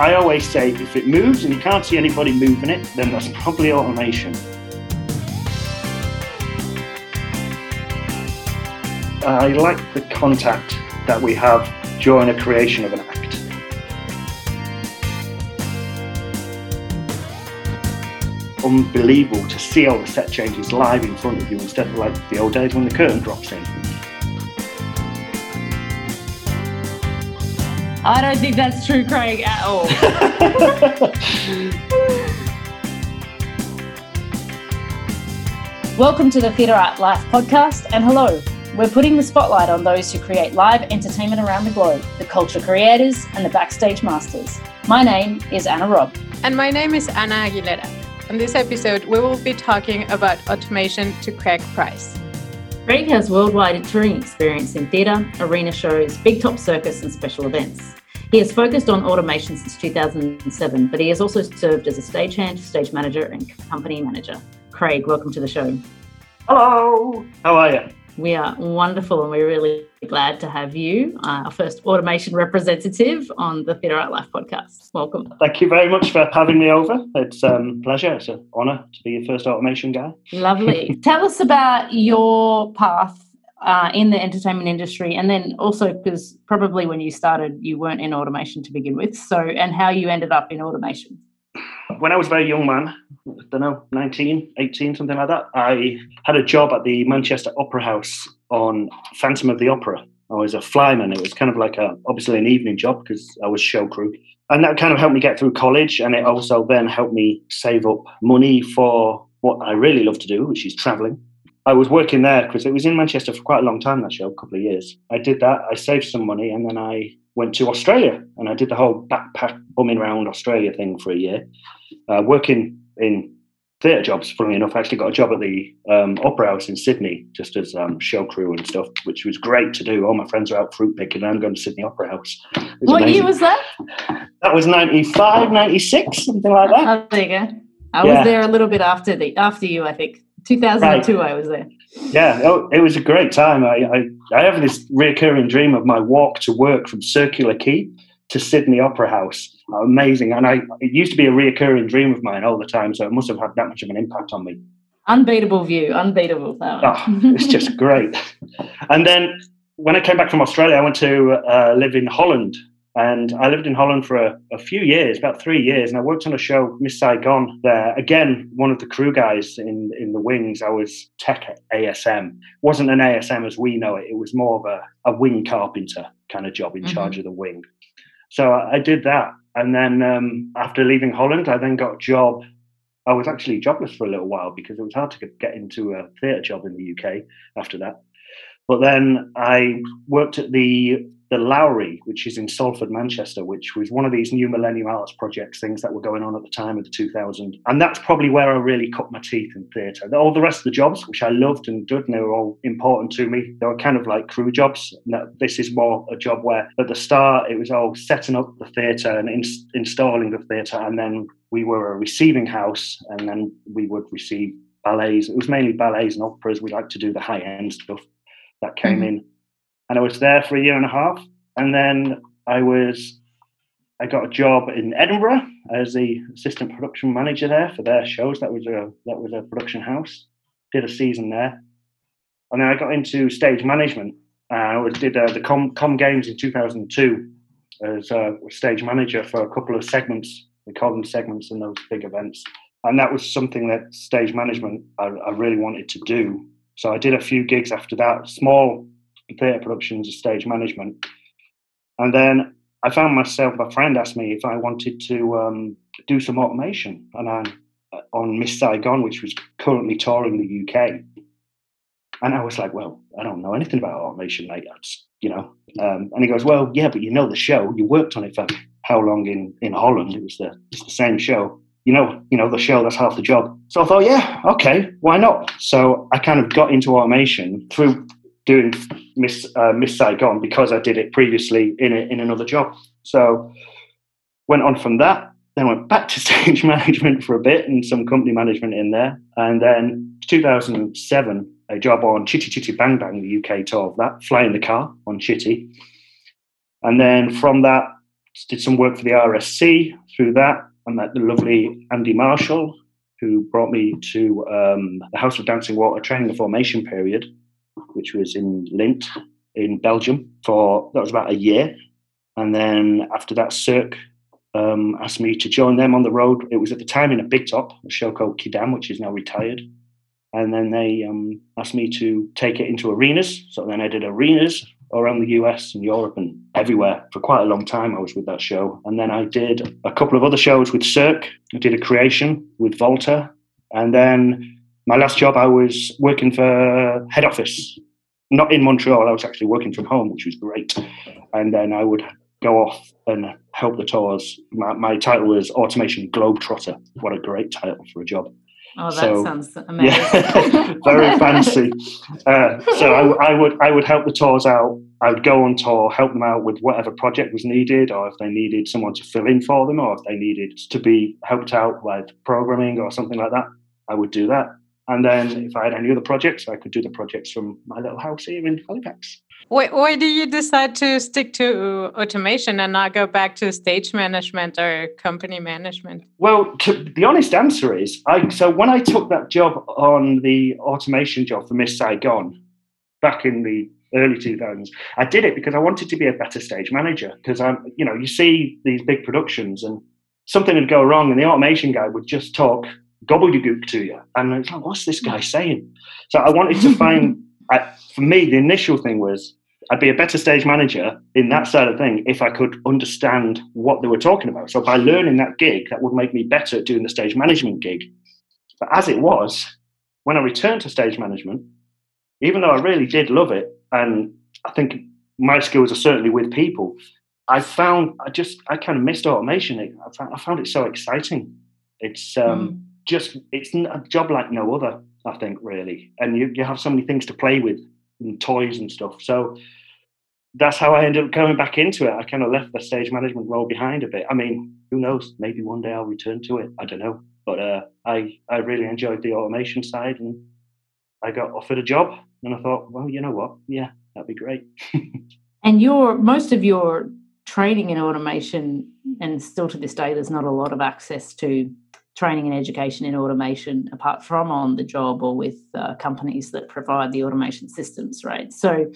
I always say if it moves and you can't see anybody moving it, then that's probably automation. I like the contact that we have during a creation of an act. Unbelievable to see all the set changes live in front of you instead of like the old days when the curtain drops in. I don't think that's true, Craig, at all. Welcome to the Theatre Art Life podcast, and hello. We're putting the spotlight on those who create live entertainment around the globe, the culture creators and the backstage masters. My name is Anna Robb. And my name is Anna Aguilera. In this episode, we will be talking about automation to Craig Price. Craig has worldwide touring experience in theatre, arena shows, big top circus, and special events. He has focused on automation since 2007, but he has also served as a stagehand, stage manager, and company manager. Craig, welcome to the show. Hello, how are you? We are wonderful and we're really glad to have you, uh, our first automation representative on the Theatre Art Life podcast. Welcome. Thank you very much for having me over. It's um, a pleasure. It's an honour to be your first automation guy. Lovely. Tell us about your path uh, in the entertainment industry, and then also because probably when you started, you weren't in automation to begin with. So, and how you ended up in automation. When I was a very young man, I don't know, 19, 18, something like that, I had a job at the Manchester Opera House on Phantom of the Opera. I was a flyman. It was kind of like a obviously an evening job because I was show crew. And that kind of helped me get through college and it also then helped me save up money for what I really love to do, which is traveling. I was working there because it was in Manchester for quite a long time, that show, a couple of years. I did that, I saved some money, and then I went to Australia and I did the whole backpack bumming around Australia thing for a year, uh, working in theatre jobs. Funnily enough, I actually got a job at the um, Opera House in Sydney just as um, show crew and stuff, which was great to do. All my friends are out fruit picking, and I'm going to Sydney Opera House. What amazing. year was that? That was 95, 96, something like that. Oh, there you go. I yeah. was there a little bit after the after you, I think. 2002, right. I was there. Yeah, oh, it was a great time. I, I, I have this recurring dream of my walk to work from Circular Quay to Sydney Opera House. Amazing. And I it used to be a reoccurring dream of mine all the time, so it must have had that much of an impact on me. Unbeatable view, unbeatable. Oh, it's just great. And then when I came back from Australia, I went to uh, live in Holland and I lived in Holland for a, a, few years, about three years, and I worked on a show, Miss Saigon, there. Again, one of the crew guys in, in the wings, I was tech ASM. It wasn't an ASM as we know it, it was more of a, a wing carpenter kind of job in mm-hmm. charge of the wing. So I, I did that. And then um, after leaving Holland, I then got a job. I was actually jobless for a little while because it was hard to get into a theatre job in the UK after that. But then I worked at the the Lowry, which is in Salford, Manchester, which was one of these new Millennium Arts projects things that were going on at the time of the 2000. And that's probably where I really cut my teeth in theatre. All the rest of the jobs, which I loved and did, and they were all important to me, they were kind of like crew jobs. This is more a job where at the start it was all setting up the theatre and in, installing the theatre, and then we were a receiving house, and then we would receive ballets. It was mainly ballets and operas. We like to do the high end stuff that came mm-hmm. in and I was there for a year and a half. And then I was, I got a job in Edinburgh as the assistant production manager there for their shows. That was a that was a production house. Did a season there, and then I got into stage management. Uh, I did uh, the Com, Com Games in 2002 as a stage manager for a couple of segments. We call them segments in those big events. And that was something that stage management I, I really wanted to do. So I did a few gigs after that, small theatre productions and stage management. And then I found myself, a friend asked me if I wanted to um, do some automation and I, uh, on Miss Saigon, which was currently touring the UK. And I was like, well, I don't know anything about automation, mate. That's, you know. Um, and he goes, well, yeah, but you know the show. You worked on it for how long in, in Holland? It was the, it's the same show. You know, you know the show. That's half the job. So I thought, yeah, okay, why not? So I kind of got into automation through doing Miss uh, Miss Saigon because I did it previously in a, in another job. So went on from that. Then went back to stage management for a bit and some company management in there. And then 2007, a job on Chitty Chitty Bang Bang, the UK tour of that, flying the car on Chitty. And then from that, did some work for the RSC through that. I met the lovely Andy Marshall, who brought me to um, the House of Dancing Water training the formation period, which was in Lint in Belgium for that was about a year. And then after that, Cirque um, asked me to join them on the road. It was at the time in a big top, a show called Quidam, which is now retired. And then they um, asked me to take it into arenas. So then I did arenas around the US and Europe and everywhere for quite a long time. I was with that show. And then I did a couple of other shows with Cirque. I did a creation with Volta. And then my last job, I was working for head office, not in Montreal. I was actually working from home, which was great. And then I would go off and help the tours. My, my title was Automation Globetrotter. What a great title for a job. Oh, that so, sounds amazing. Yeah, very fancy. Uh, so I, I, would I would help the tours out. I would go on tour, help them out with whatever project was needed, or if they needed someone to fill in for them, or if they needed to be helped out with programming or something like that. I would do that. And then if I had any other projects, I could do the projects from my little house here in Halifax. Why, why do you decide to stick to automation and not go back to stage management or company management? Well, the honest answer is, I so when I took that job on the automation job for Miss Saigon back in the early 2000s, I did it because I wanted to be a better stage manager. Because I'm, you know, you see these big productions and something would go wrong, and the automation guy would just talk gobbledygook to you, and it's like, what's this guy saying? So I wanted to find. I, for me, the initial thing was I'd be a better stage manager in that side of thing if I could understand what they were talking about. So by learning that gig, that would make me better at doing the stage management gig. But as it was, when I returned to stage management, even though I really did love it, and I think my skills are certainly with people, I found I just I kind of missed automation. I found, I found it so exciting. It's um, mm. Just it's a job like no other. I think really, and you you have so many things to play with and toys and stuff. So that's how I ended up coming back into it. I kind of left the stage management role behind a bit. I mean, who knows? Maybe one day I'll return to it. I don't know. But uh, I I really enjoyed the automation side, and I got offered a job, and I thought, well, you know what? Yeah, that'd be great. and your most of your training in automation, and still to this day, there's not a lot of access to training and education in automation apart from on the job or with uh, companies that provide the automation systems right? So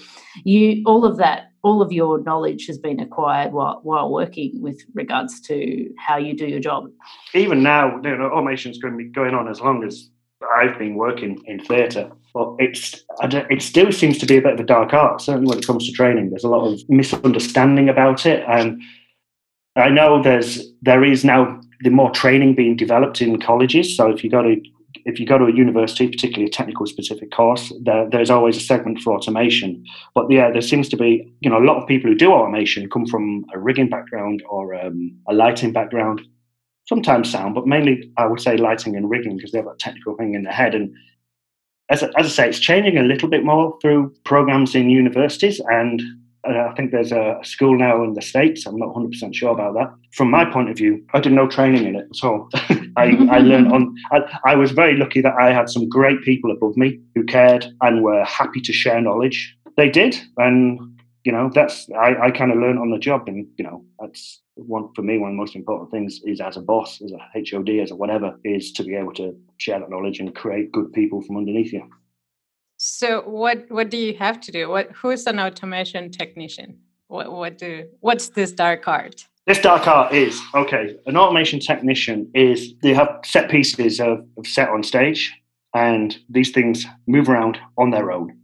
you all of that all of your knowledge has been acquired while, while working with regards to how you do your job. Even now you know automation is going to be going on as long as i've been working in theatre but it's it still seems to be a bit of a dark art certainly when it comes to training. There's a lot of misunderstanding about it and I know there's there is now the more training being developed in colleges. So if you go to if you go to a university, particularly a technical specific course, there, there's always a segment for automation. But yeah, there seems to be, you know, a lot of people who do automation come from a rigging background or um, a lighting background, sometimes sound, but mainly I would say lighting and rigging because they have a technical thing in their head. And as, as I say, it's changing a little bit more through programs in universities and I think there's a school now in the States. I'm not 100% sure about that. From my point of view, I did no training in it at all. I, I learned on, I, I was very lucky that I had some great people above me who cared and were happy to share knowledge. They did. And, you know, that's, I, I kind of learned on the job. And, you know, that's one, for me, one of the most important things is as a boss, as a HOD, as a whatever, is to be able to share that knowledge and create good people from underneath you. So what what do you have to do? What who is an automation technician? What what do what's this dark art? This dark art is okay. An automation technician is they have set pieces of, of set on stage, and these things move around on their own.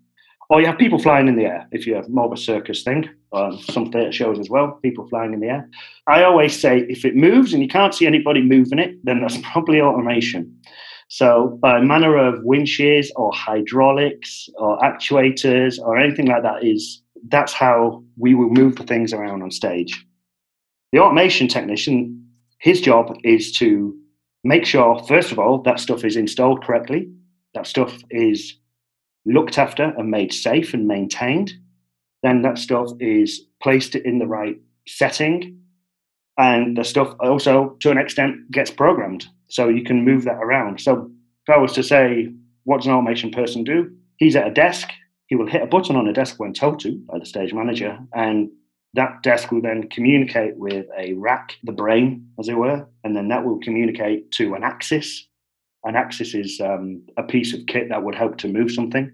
Or you have people flying in the air if you have more of a circus thing. Um, some theatre shows as well, people flying in the air. I always say if it moves and you can't see anybody moving it, then that's probably automation. So, by manner of winches or hydraulics or actuators or anything like that, is that's how we will move the things around on stage. The automation technician, his job is to make sure, first of all, that stuff is installed correctly, that stuff is looked after and made safe and maintained. Then that stuff is placed in the right setting, and the stuff also, to an extent, gets programmed so you can move that around. So if I was to say, what does an automation person do? He's at a desk. He will hit a button on a desk when told to by the stage manager, and that desk will then communicate with a rack, the brain, as it were, and then that will communicate to an axis. An axis is um, a piece of kit that would help to move something,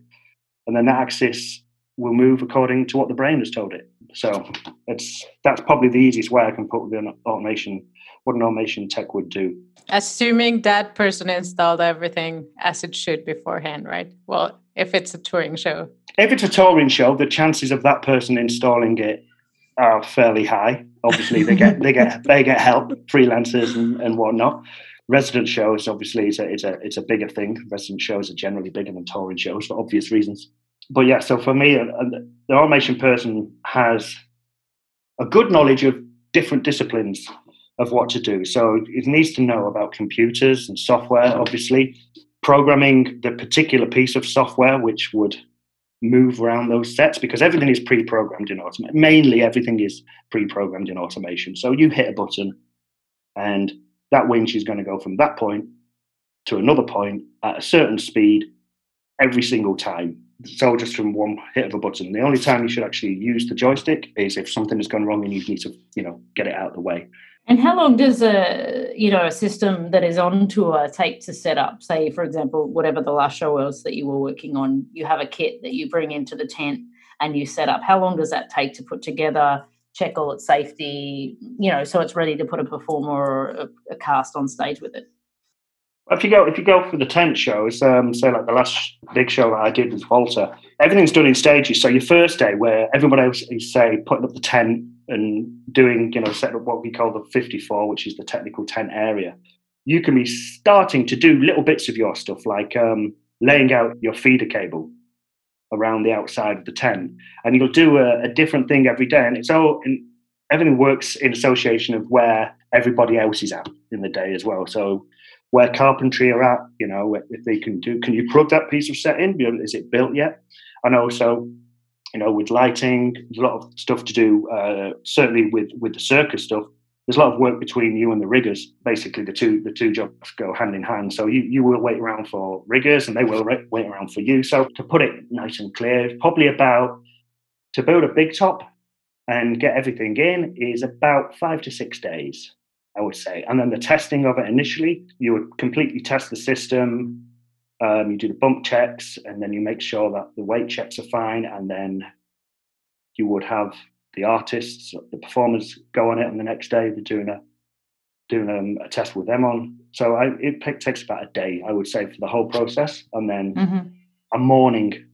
and then that axis will move according to what the brain has told it. So it's that's probably the easiest way I can put the automation, what an automation tech would do. Assuming that person installed everything as it should beforehand, right? Well, if it's a touring show. If it's a touring show, the chances of that person installing it are fairly high. Obviously, they get they get they get help, freelancers and, and whatnot. Resident shows obviously is a, is a it's a bigger thing. Resident shows are generally bigger than touring shows for obvious reasons. But yeah, so for me, uh, the automation person has a good knowledge of different disciplines of what to do. So it needs to know about computers and software, obviously, programming the particular piece of software which would move around those sets because everything is pre-programmed in automation. Mainly everything is pre-programmed in automation. So you hit a button and that winch is going to go from that point to another point at a certain speed every single time. So just from one hit of a button. The only time you should actually use the joystick is if something has gone wrong and you need to, you know, get it out of the way. And how long does a you know a system that is on tour take to set up? Say, for example, whatever the last show was that you were working on, you have a kit that you bring into the tent and you set up. How long does that take to put together? Check all its safety, you know, so it's ready to put a performer or a, a cast on stage with it. If you go if you go for the tent shows, um, say like the last big show that I did with Volta, everything's done in stages. So your first day, where everybody else is say putting up the tent, and doing, you know, setting up what we call the 54, which is the technical tent area, you can be starting to do little bits of your stuff, like um, laying out your feeder cable around the outside of the tent, and you'll do a, a different thing every day, and it's all and everything works in association of where everybody else is at in the day as well. So where carpentry are at, you know, if they can do, can you plug that piece of set in? Is it built yet? And also you know, with lighting, there's a lot of stuff to do. Uh, certainly with with the circus stuff, there's a lot of work between you and the riggers. Basically, the two the two jobs go hand in hand. So you you will wait around for riggers, and they will wait around for you. So to put it nice and clear, probably about to build a big top and get everything in is about five to six days. I would say. And then the testing of it initially, you would completely test the system, um, you do the bump checks, and then you make sure that the weight checks are fine, and then you would have the artists, the performers go on it, and the next day they're doing a doing um, a test with them on. So I, it takes about a day, I would say, for the whole process, and then mm-hmm. a morning.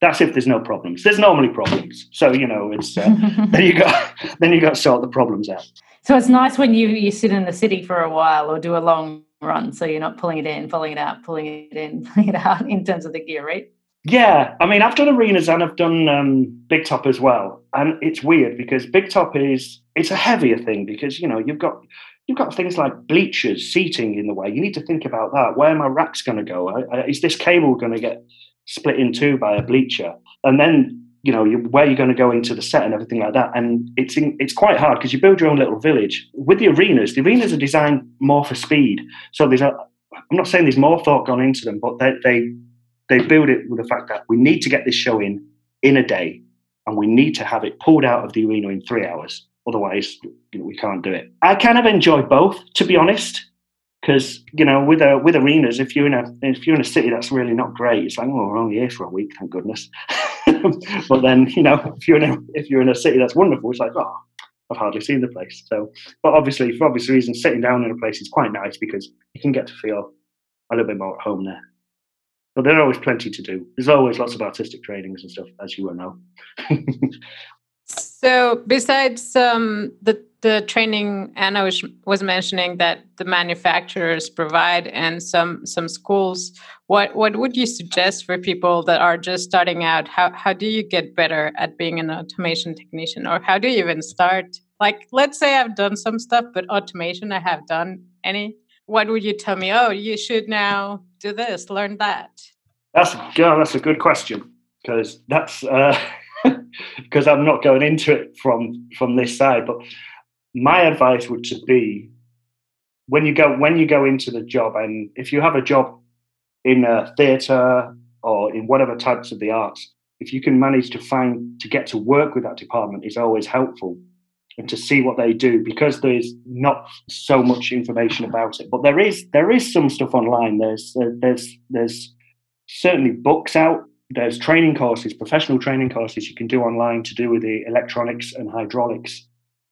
That's if there's no problems. There's normally problems, so you know it's uh, then you got then you got to sort the problems out. So it's nice when you you sit in the city for a while or do a long run. So you're not pulling it in, pulling it out, pulling it in, pulling it out in terms of the gear, right? Yeah, I mean, I've done arenas and I've done um, big top as well, and it's weird because big top is it's a heavier thing because you know you've got you've got things like bleachers, seating in the way. You need to think about that. Where are my rack's going to go? Is this cable going to get split in two by a bleacher? And then you know you, where you're going to go into the set and everything like that. And it's in, it's quite hard because you build your own little village. With the arenas, the arenas are designed more for speed. So there's a I'm not saying there's more thought gone into them, but they they they build it with the fact that we need to get this show in in a day, and we need to have it pulled out of the arena in three hours. Otherwise, you know, we can't do it. I kind of enjoy both, to be honest because you know with a, with arenas if you're in a if you're in a city that's really not great it's like well we're only here for a week thank goodness. But then you know if you're in a if you're in a city that's wonderful it's like oh I've hardly seen the place. So but obviously for obvious reasons sitting down in a place is quite nice because you can get to feel a little bit more at home there. But there's always plenty to do. There's always lots of artistic trainings and stuff as you will know. So besides um, the the training Anna was, was mentioning that the manufacturers provide and some some schools, what what would you suggest for people that are just starting out? How how do you get better at being an automation technician, or how do you even start? Like, let's say I've done some stuff, but automation I have done any. What would you tell me? Oh, you should now do this, learn that. That's yeah, that's a good question because that's. Uh... because I'm not going into it from from this side. But my advice would to be when you go when you go into the job, and if you have a job in a theatre or in whatever types of the arts, if you can manage to find to get to work with that department is always helpful and to see what they do because there's not so much information about it. But there is there is some stuff online. There's uh, there's there's certainly books out. There's training courses professional training courses you can do online to do with the electronics and hydraulics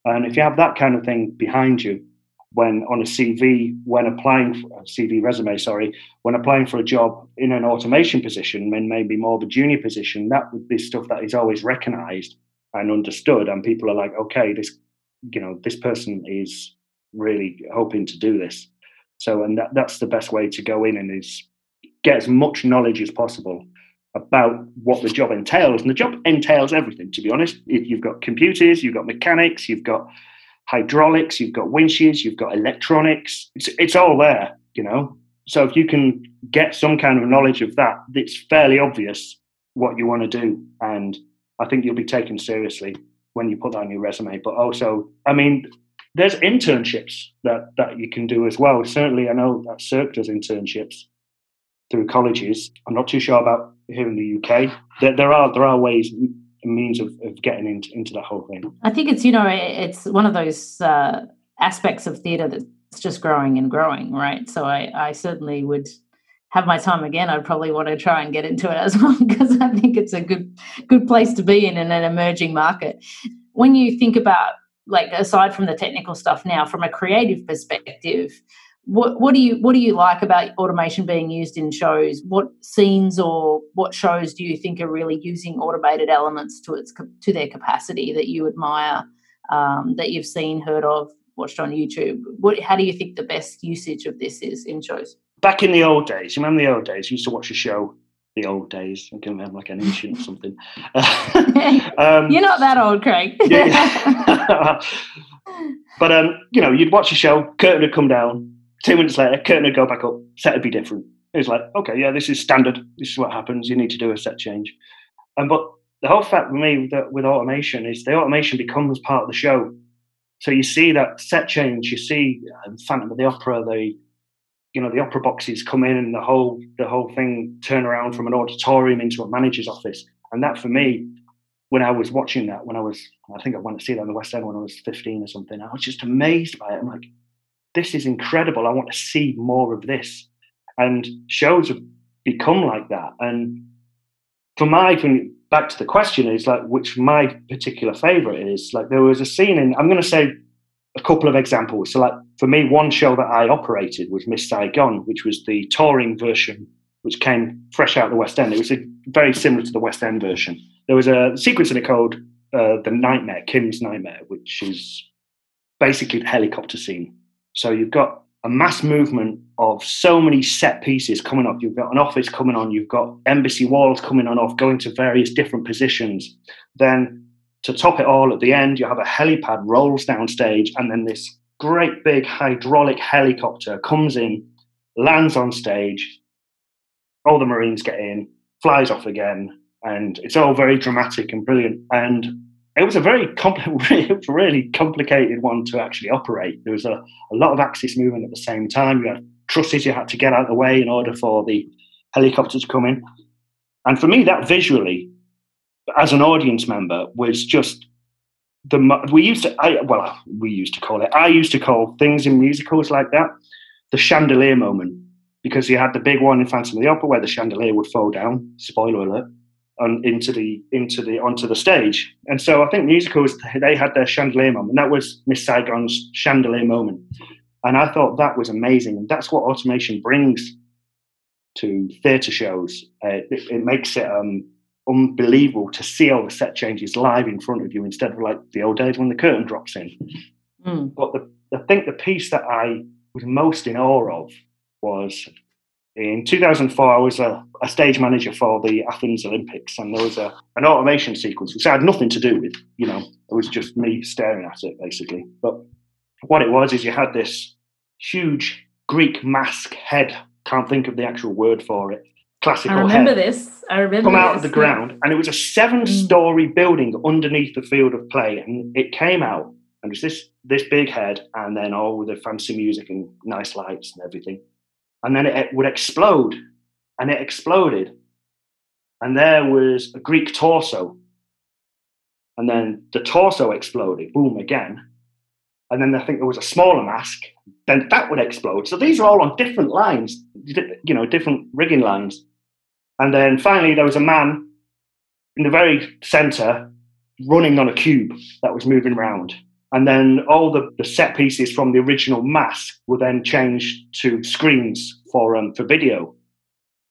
and if you have that kind of thing behind you when on a CV, when applying for a uh, CV resume, sorry, when applying for a job in an automation position, and maybe more of a junior position, that would be stuff that is always recognized and understood. And people are like, okay, this, you know, this person is really hoping to do this. So, and that, that's the best way to go in and is get as much knowledge as possible about what the job entails. And the job entails everything, to be honest. You've got computers, you've got mechanics, you've got hydraulics, you've got winches, you've got electronics. It's, it's all there, you know. So if you can get some kind of knowledge of that, it's fairly obvious what you want to do, and I think you'll be taken seriously when you put that on your resume. But also, I mean, there's internships that that you can do as well. Certainly, I know that Cirque does internships through colleges. I'm not too sure about here in the UK. There, there are there are ways means of, of getting into, into that whole thing. I think it's, you know, it's one of those uh, aspects of theatre that's just growing and growing, right? So I, I certainly would have my time again, I'd probably want to try and get into it as well because I think it's a good good place to be in in an emerging market. When you think about like aside from the technical stuff now, from a creative perspective, what what do you what do you like about automation being used in shows? What scenes or what shows do you think are really using automated elements to its to their capacity that you admire, um, that you've seen, heard of, watched on YouTube? What how do you think the best usage of this is in shows? Back in the old days, you remember the old days? You used to watch a show the old days. I'm going to have like an ancient or something. um, You're not that old, Craig. yeah. but um, you know, you'd watch a show, curtain would come down, Two minutes later, curtain would go back up, set would be different. It was like, okay, yeah, this is standard. This is what happens. You need to do a set change. And but the whole fact with me that with automation is the automation becomes part of the show. So you see that set change. You see um, Phantom of the Opera. The you know the opera boxes come in and the whole the whole thing turn around from an auditorium into a manager's office. And that for me, when I was watching that, when I was I think I went to see that in the West End when I was 15 or something, I was just amazed by it. I'm like, this is incredible. I want to see more of this. And shows have become like that. And for my back to the question is like which my particular favorite is like there was a scene in I'm going to say a couple of examples. So like for me, one show that I operated was Miss Saigon, which was the touring version, which came fresh out of the West End. It was a, very similar to the West End version. There was a sequence in it called uh, the Nightmare, Kim's Nightmare, which is basically the helicopter scene. So you've got a mass movement of so many set pieces coming up. You've got an office coming on, you've got embassy walls coming on off, going to various different positions. Then to top it all, at the end, you have a helipad rolls down stage, and then this great big hydraulic helicopter comes in, lands on stage. All the Marines get in, flies off again, and it's all very dramatic and brilliant. And it was a very really complicated one to actually operate. There was a, a lot of axis movement at the same time. You had trusses you had to get out of the way in order for the helicopter to come in. And for me, that visually, as an audience member, was just the we used to I, well we used to call it I used to call things in musicals like that the chandelier moment because you had the big one in Phantom of the Opera where the chandelier would fall down. Spoiler alert on, into the into the onto the stage. And so I think musicals they had their chandelier moment. That was Miss Saigon's chandelier moment, and I thought that was amazing. And that's what automation brings to theatre shows. Uh, it, it, makes it um, unbelievable to see all the set changes live in front of you instead of like the old days when the curtain drops in. Mm. But the, I think the piece that I was most in awe of was in 2004, I was a, a, stage manager for the Athens Olympics, and there was a, an automation sequence which I had nothing to do with. You know, it was just me staring at it basically. But what it was is you had this huge Greek mask head. Can't think of the actual word for it. Classical. I remember head, this. I remember. This. Come out this, of the ground, and it was a seven-story mm. building underneath the field of play, and it came out, and it was this this big head, and then all the fancy music and nice lights and everything and then it, would explode, and it exploded, and there was a Greek torso. And then the torso exploded, boom, again. And then I think there was a smaller mask, then that would explode. So these are all on different lines, you know, different rigging lines. And then finally, there was a man in the very center running on a cube that was moving around. And then all the, the set pieces from the original mask were then changed to screens for um, for video.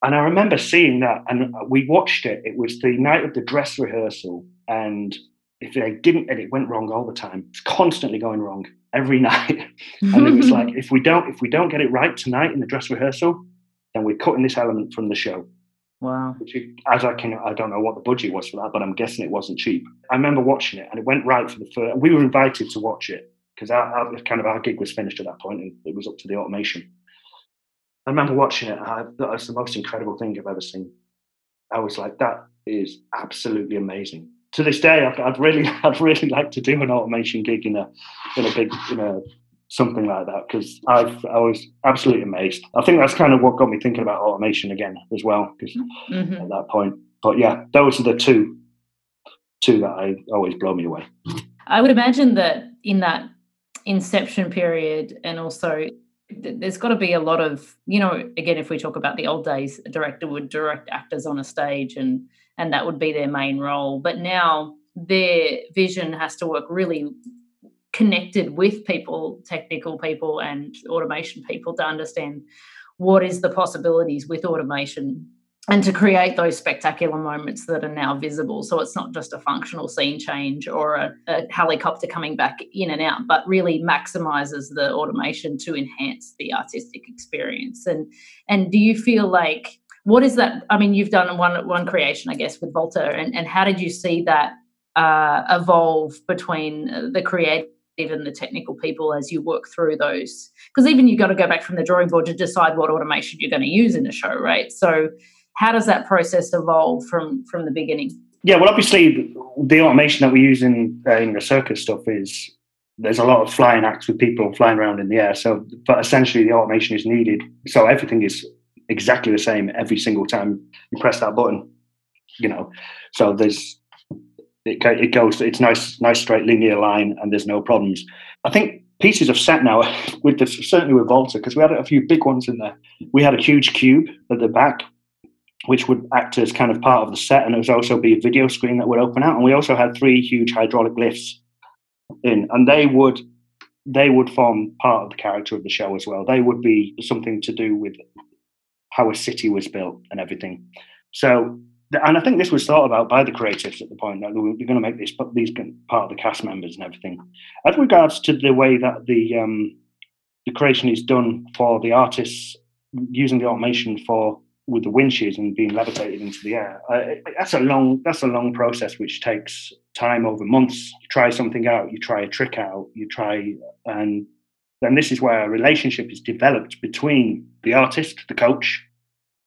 And I remember seeing that, and we watched it. It was the night of the dress rehearsal, and if they didn't, and it went wrong all the time. It's constantly going wrong every night. and it was like, if we don't, if we don't get it right tonight in the dress rehearsal, then we're cutting this element from the show. Wow. As I can, I don't know what the budget was for that, but I'm guessing it wasn't cheap. I remember watching it, and it went right for the first. We were invited to watch it because our, our, kind of our gig was finished at that point, and it was up to the automation. I remember watching it. I, that was the most incredible thing I've ever seen. I was like, that is absolutely amazing. To this day, I'd, I'd really, I'd really like to do an automation gig in a, in a big, in a something like that because I've I was absolutely amazed. I think that's kind of what got me thinking about automation again as well because mm-hmm. at that point. But yeah, those are the two two that I always blow me away. I would imagine that in that inception period and also there's got to be a lot of you know again if we talk about the old days a director would direct actors on a stage and and that would be their main role but now their vision has to work really connected with people, technical people and automation people to understand what is the possibilities with automation and to create those spectacular moments that are now visible. So it's not just a functional scene change or a, a, helicopter coming back in and out, but really maximizes the automation to enhance the artistic experience. And and do you feel like what is that? I mean, you've done one one creation, I guess, with Volta, and, and how did you see that uh, evolve between the creative even the technical people as you work through those. Because even you've got to go back from the drawing board to decide what automation you're going to use in a show right? So how does that process evolve from from the beginning? Yeah well obviously the automation that we use in, uh, in the circus stuff is there's a lot of flying acts with people flying around in the air. So but essentially the automation is needed. So everything is exactly the same every single time you press that button you know? So there's it, it goes it's nice nice straight linear line and there's no problems. I think pieces of set now with this certainly with volta because we had a few big ones in there. We had a huge cube at the back which would act as kind of part of the set and it would also be a video screen that would open out. And we also had three huge hydraulic lifts in and they would they would form part of the character of the show as well. They would be something to do with how a city was built and everything. So and I think this was thought about by the creatives at the point that we're going to make this but these part of the cast members and everything. As regards to the way that the um, the creation is done for the artists using the automation for with the winches and being levitated into the air, that's a long that's a long process which takes time over months. You try something out, you try a trick out, you try, and then this is where a relationship is developed between the artist, the coach,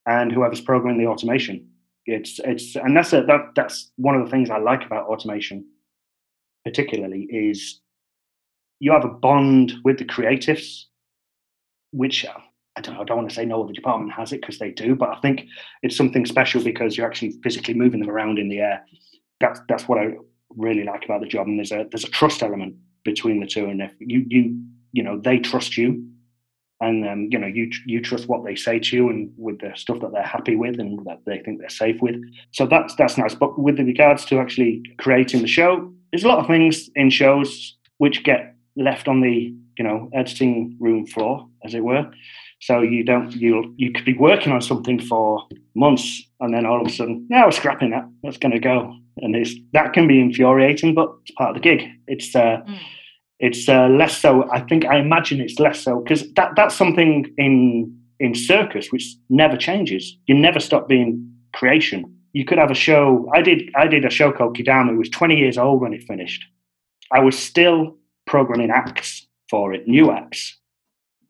and whoever's programming the automation it's it's and that's a, that that's one of the things I like about automation, particularly is you have a bond with the creatives, which uh, I don't I don't want to say no other department has it because they do, but I think it's something special because you're actually physically moving them around in the air. That's that's what I really like about the job, and there's a there's a trust element between the two, and if you you you know they trust you and um, you know you you trust what they say to you and with the stuff that they're happy with and that they think they're safe with. So that's that's nice. But with regards to actually creating the show there's a lot of things in shows which get left on the you know editing room floor as it were. So you don't you you could be working on something for months and then all of a sudden yeah we're scrapping that. That's going to go. And it's that can be infuriating but it's part of the gig. It's uh mm it's uh, less so. I think I imagine it's less so because that that's something in in circus which never changes. You never stop being creation. You could have a show. I did I did a show called Kidama. It was 20 years old when it finished. I was still programming acts for it, new acts,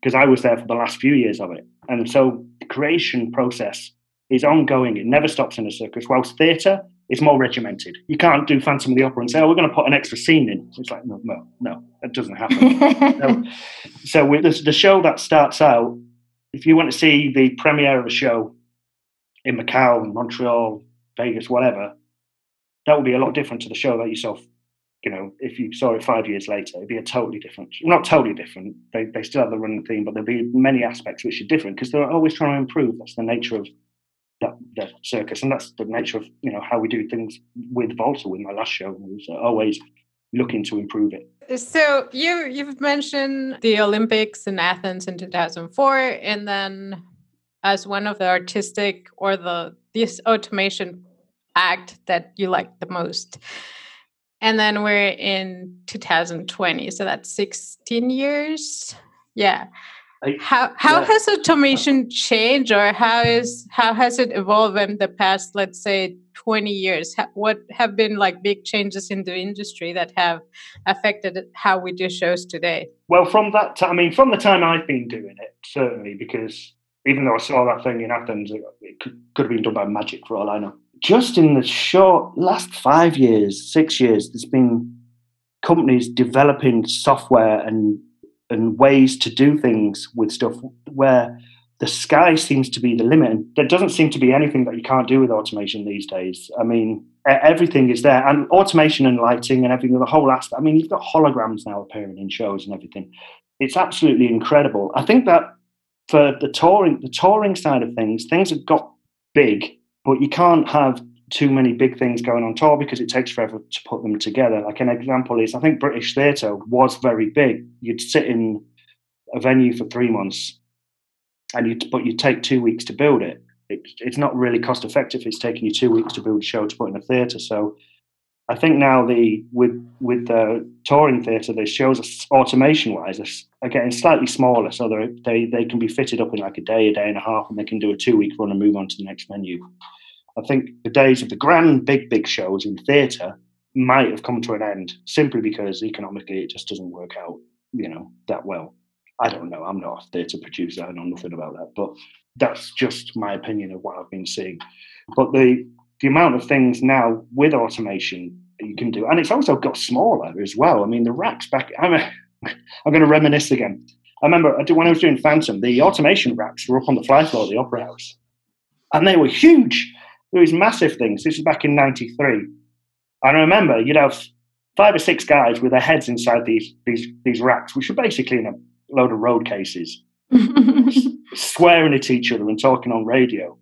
because I was there for the last few years of it. And so the creation process is ongoing. It never stops in a circus. Whilst theatre it's more regimented. You can't do Phantom of the Opera and say, "Oh, we're going to put an extra scene in." It's like, no, no, no, that doesn't happen. no. So with the, the show that starts out, if you want to see the premiere of a show in Macau, Montreal, Vegas, whatever, that would be a lot different to the show that you saw. You know, if you saw it five years later, it'd be a totally different. Not totally different. They they still have the running theme, but there'd be many aspects which are different because they're always trying to improve. That's the nature of that, that circus, and that's the nature of you know how we do things with Volta. With my last show, was uh, always looking to improve it. So you you've mentioned the Olympics in Athens in 2004, and then as one of the artistic or the this automation act that you like the most. And then we're in 2020, so that's 16 years. Yeah. I, how how yeah. has automation uh-huh. changed, or how is how has it evolved in the past, let's say, 20 years? What have been like big changes in the industry that have affected how we do shows today? Well, from that, time, I mean, from the time I've been doing it, certainly, because even though I saw that thing in Athens, it could, could have been done by magic for all I know. Just in the short last five years, six years, there's been companies developing software and and ways to do things with stuff where the sky seems to be the limit. There doesn't seem to be anything that you can't do with automation these days. I mean, everything is there, and automation and lighting and everything, the whole aspect. I mean, you've got holograms now appearing in shows and everything. It's absolutely incredible. I think that for the touring, the touring side of things, things have got big, but you can't have too many big things going on tour because it takes forever to put them together. Like an example is, I think British theatre was very big. You'd sit in a venue for three months, and you but you take two weeks to build it. it. It's not really cost effective. It's taking you two weeks to build a show to put in a theatre. So I think now the with with the touring theatre, the shows automation wise are getting slightly smaller, so they they can be fitted up in like a day, a day and a half, and they can do a two week run and move on to the next venue. I think the days of the grand, big, big shows in theatre might have come to an end simply because economically it just doesn't work out, you know, that well. I don't know. I'm not a theatre producer. I know nothing about that, but that's just my opinion of what I've been seeing. But the the amount of things now with automation you can do, and it's also got smaller as well. I mean, the racks back. I'm I'm going to reminisce again. I remember when I was doing Phantom, the automation racks were up on the fly floor of the Opera House, and they were huge. These massive things. This was back in '93, and I remember you'd have five or six guys with their heads inside these these these racks, which were basically in a load of road cases, swearing at each other and talking on radio.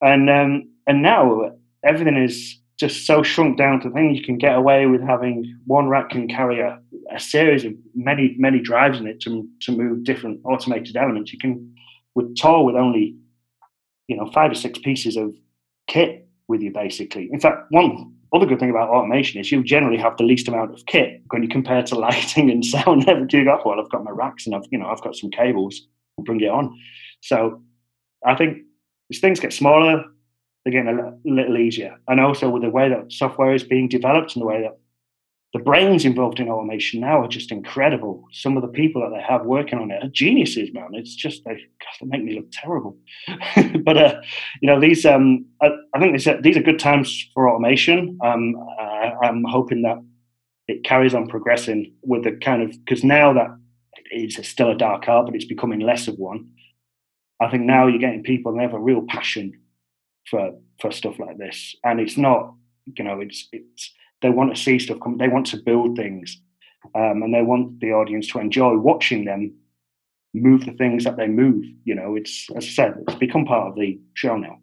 And um, and now everything is just so shrunk down to things you can get away with having one rack can carry a, a series of many many drives in it to to move different automated elements. You can with tour with only you know five or six pieces of kit with you basically. In fact, one other good thing about automation is you generally have the least amount of kit when you compare to lighting and sound. Never do that. Well, I've got my racks and I've you know I've got some cables. I'll bring it on. So I think as things get smaller, they're getting a little easier. And also with the way that software is being developed and the way that the brains involved in automation now are just incredible. Some of the people that they have working on it are geniuses, man. It's just they, they make me look terrible. but uh, you know, these um, I, I think these are, these are good times for automation. Um, I, I'm hoping that it carries on progressing with the kind of because now that it's still a dark art, but it's becoming less of one. I think now you're getting people and they have a real passion for for stuff like this, and it's not you know it's it's they want to see stuff come. They want to build things, um, and they want the audience to enjoy watching them move the things that they move. You know, it's as I said, it's become part of the show now.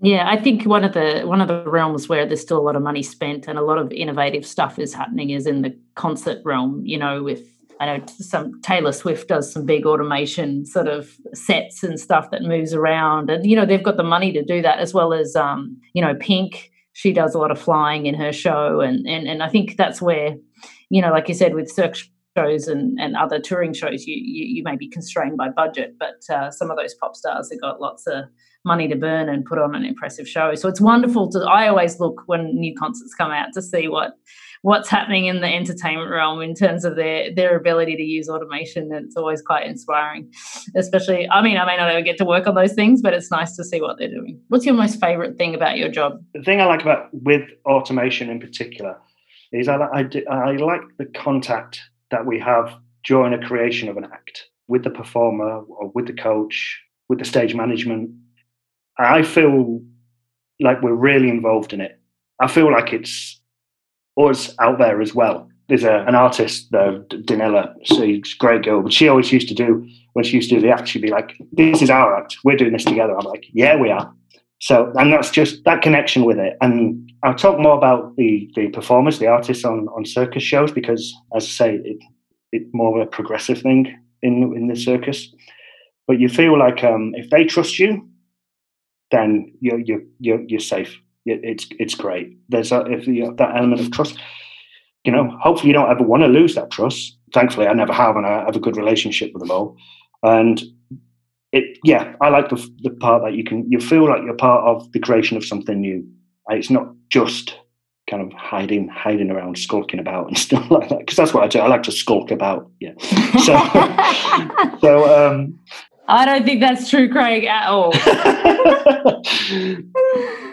Yeah, I think one of the one of the realms where there's still a lot of money spent and a lot of innovative stuff is happening is in the concert realm. You know, with I know some Taylor Swift does some big automation sort of sets and stuff that moves around, and you know they've got the money to do that as well as um, you know Pink she does a lot of flying in her show and and, and i think that's where you know like you said with circus shows and, and other touring shows you, you, you may be constrained by budget but uh, some of those pop stars have got lots of money to burn and put on an impressive show. So it's wonderful to i always look when new concerts come out to see what what's happening in the entertainment realm in terms of their their ability to use automation. It's always quite inspiring, especially. I mean, I may not ever get to work on those things, but it's nice to see what they're doing. What's your most favorite thing about your job? The thing I like about with automation in particular is I, I, I like the contact that we have during a creation of an act with the performer or with the coach, with the stage management. I feel like we're really involved in it. I feel like it's us out there as well. There's a, an artist, uh, Danella, she's a great girl, but she always used to do, when she used to do the act, she'd be like, This is our act. We're doing this together. I'm like, Yeah, we are. So, and that's just that connection with it. And I'll talk more about the, the performers, the artists on, on circus shows, because as I say, it, it's more of a progressive thing in, in the circus. But you feel like um, if they trust you, then you're, you're, you're, you're safe it's it's great. There's a, if you have that element of trust, you know, hopefully you don't ever want to lose that trust. Thankfully, I never have, and I have a good relationship with them all. And it, yeah, I like the the part that you can you feel like you're part of the creation of something new. It's not just kind of hiding hiding around, skulking about and stuff like that. Because that's what I do. I like to skulk about. Yeah. So so um, I don't think that's true, Craig, at all.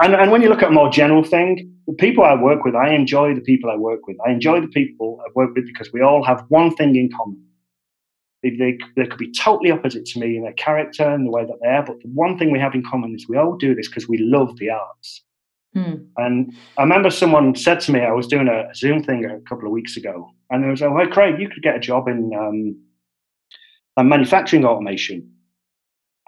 and, and when you look at a more general thing, the people I work with, I enjoy the people I work with. I enjoy the people I work with because we all have one thing in common. They, they, they could be totally opposite to me in their character and the way that they are, but the one thing we have in common is we all do this because we love the arts. Mm. And I remember someone said to me, I was doing a Zoom thing a couple of weeks ago, and they was like, "Hey, Craig, you could get a job in um, manufacturing automation."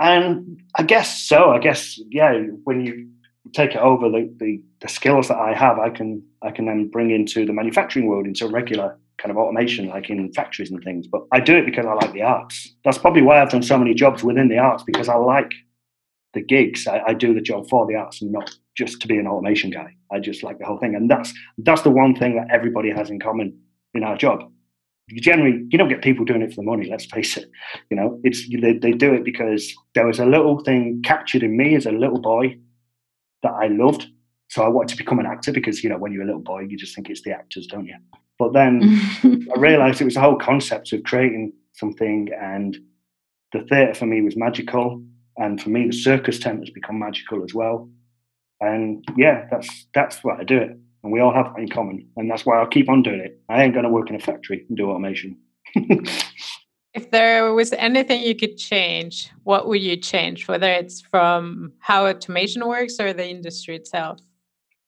And I guess so. I guess yeah. When you take it over the, the, the skills that I have, I can I can then bring into the manufacturing world into regular kind of automation, like in factories and things. But I do it because I like the arts. That's probably why I've done so many jobs within the arts because I like the gigs. I, I do the job for the arts and not just to be an automation guy. I just like the whole thing, and that's that's the one thing that everybody has in common in our job. You generally you don't get people doing it for the money. Let's face it. You know, it's they, they do it because there was a little thing captured in me as a little boy that I loved. So I wanted to become an actor because, you know, when you're a little boy, you just think it's the actors, don't you? But then I realized it was the whole concept of creating something, and the theatre for me was magical. And for me, the circus tent has become magical as well. And yeah, that's that's why I do it. And we all have that in common. And that's why I'll keep on doing it. I ain't going to work in a factory and do automation. if there was anything you could change, what would you change? Whether it's from how automation works or the industry itself?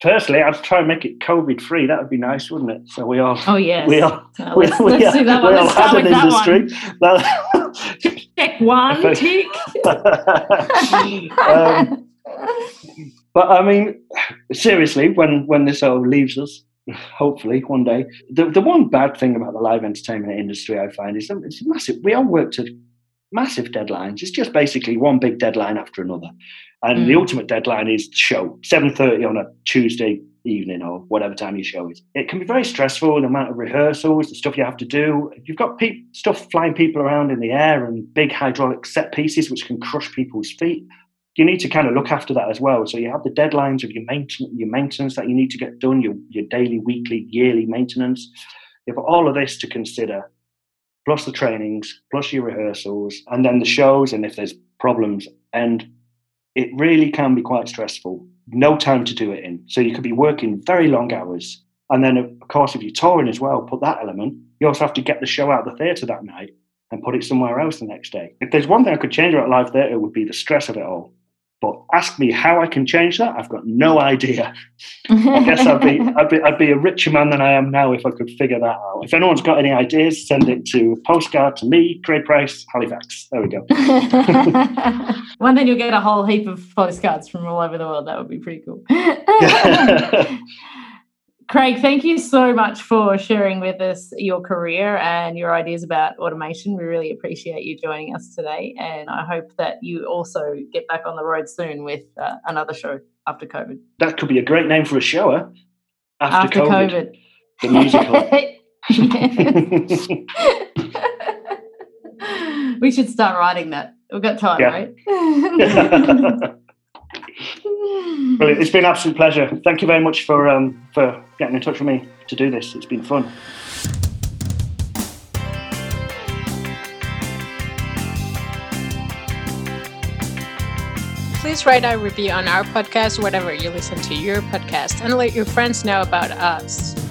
Personally, I'd try and make it COVID free. That would be nice, wouldn't it? So we all. Oh yes. We all. Uh, we, let's, we, let's do that one. We all have an industry. That, tick one. Tick. um, but I mean, seriously, when when this all leaves us, hopefully one day. The the one bad thing about the live entertainment industry I find is it's massive. We all work to massive deadlines. It's just basically one big deadline after another, and mm. the ultimate deadline is the show seven thirty on a Tuesday evening or whatever time your show is. It can be very stressful. The amount of rehearsals, the stuff you have to do. You've got pe- stuff flying people around in the air and big hydraulic set pieces which can crush people's feet you need to kind of look after that as well. So you have the deadlines of your maintenance, your maintenance that you need to get done, your, your daily, weekly, yearly maintenance. You have all of this to consider, plus the trainings, plus your rehearsals, and then the shows, and if there's problems. And it really can be quite stressful. No time to do it in. So you could be working very long hours. And then, of course, if you're touring as well, put that element. You also have to get the show out of the theatre that night and put it somewhere else the next day. If there's one thing I could change about live theatre, it would be the stress of it all. But ask me how I can change that. I've got no idea. I guess I'd be, I'd be I'd be a richer man than I am now if I could figure that out. If anyone's got any ideas, send it to postcard to me, Craig Price, Halifax. There we go. One then you'll get a whole heap of postcards from all over the world. That would be pretty cool. Craig, thank you so much for sharing with us your career and your ideas about automation. We really appreciate you joining us today. And I hope that you also get back on the road soon with uh, another show after COVID. That could be a great name for a show, huh? After, after COVID. COVID. The musical. we should start writing that. We've got time, yeah. right? Brilliant. It's been an absolute pleasure. Thank you very much for um, for getting in touch with me to do this. It's been fun. Please write a review on our podcast, whatever you listen to your podcast, and let your friends know about us.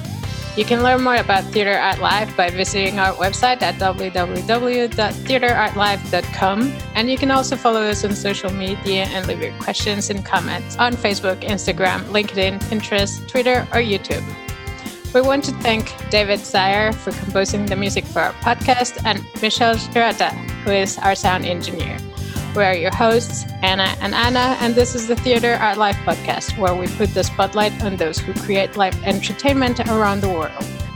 You can learn more about Theatre Art Live by visiting our website at www.theatreartlive.com. And you can also follow us on social media and leave your questions and comments on Facebook, Instagram, LinkedIn, Pinterest, Twitter, or YouTube. We want to thank David Sire for composing the music for our podcast and Michelle Strata, who is our sound engineer. We are your hosts, Anna and Anna, and this is the Theatre Art Live podcast, where we put the spotlight on those who create live entertainment around the world.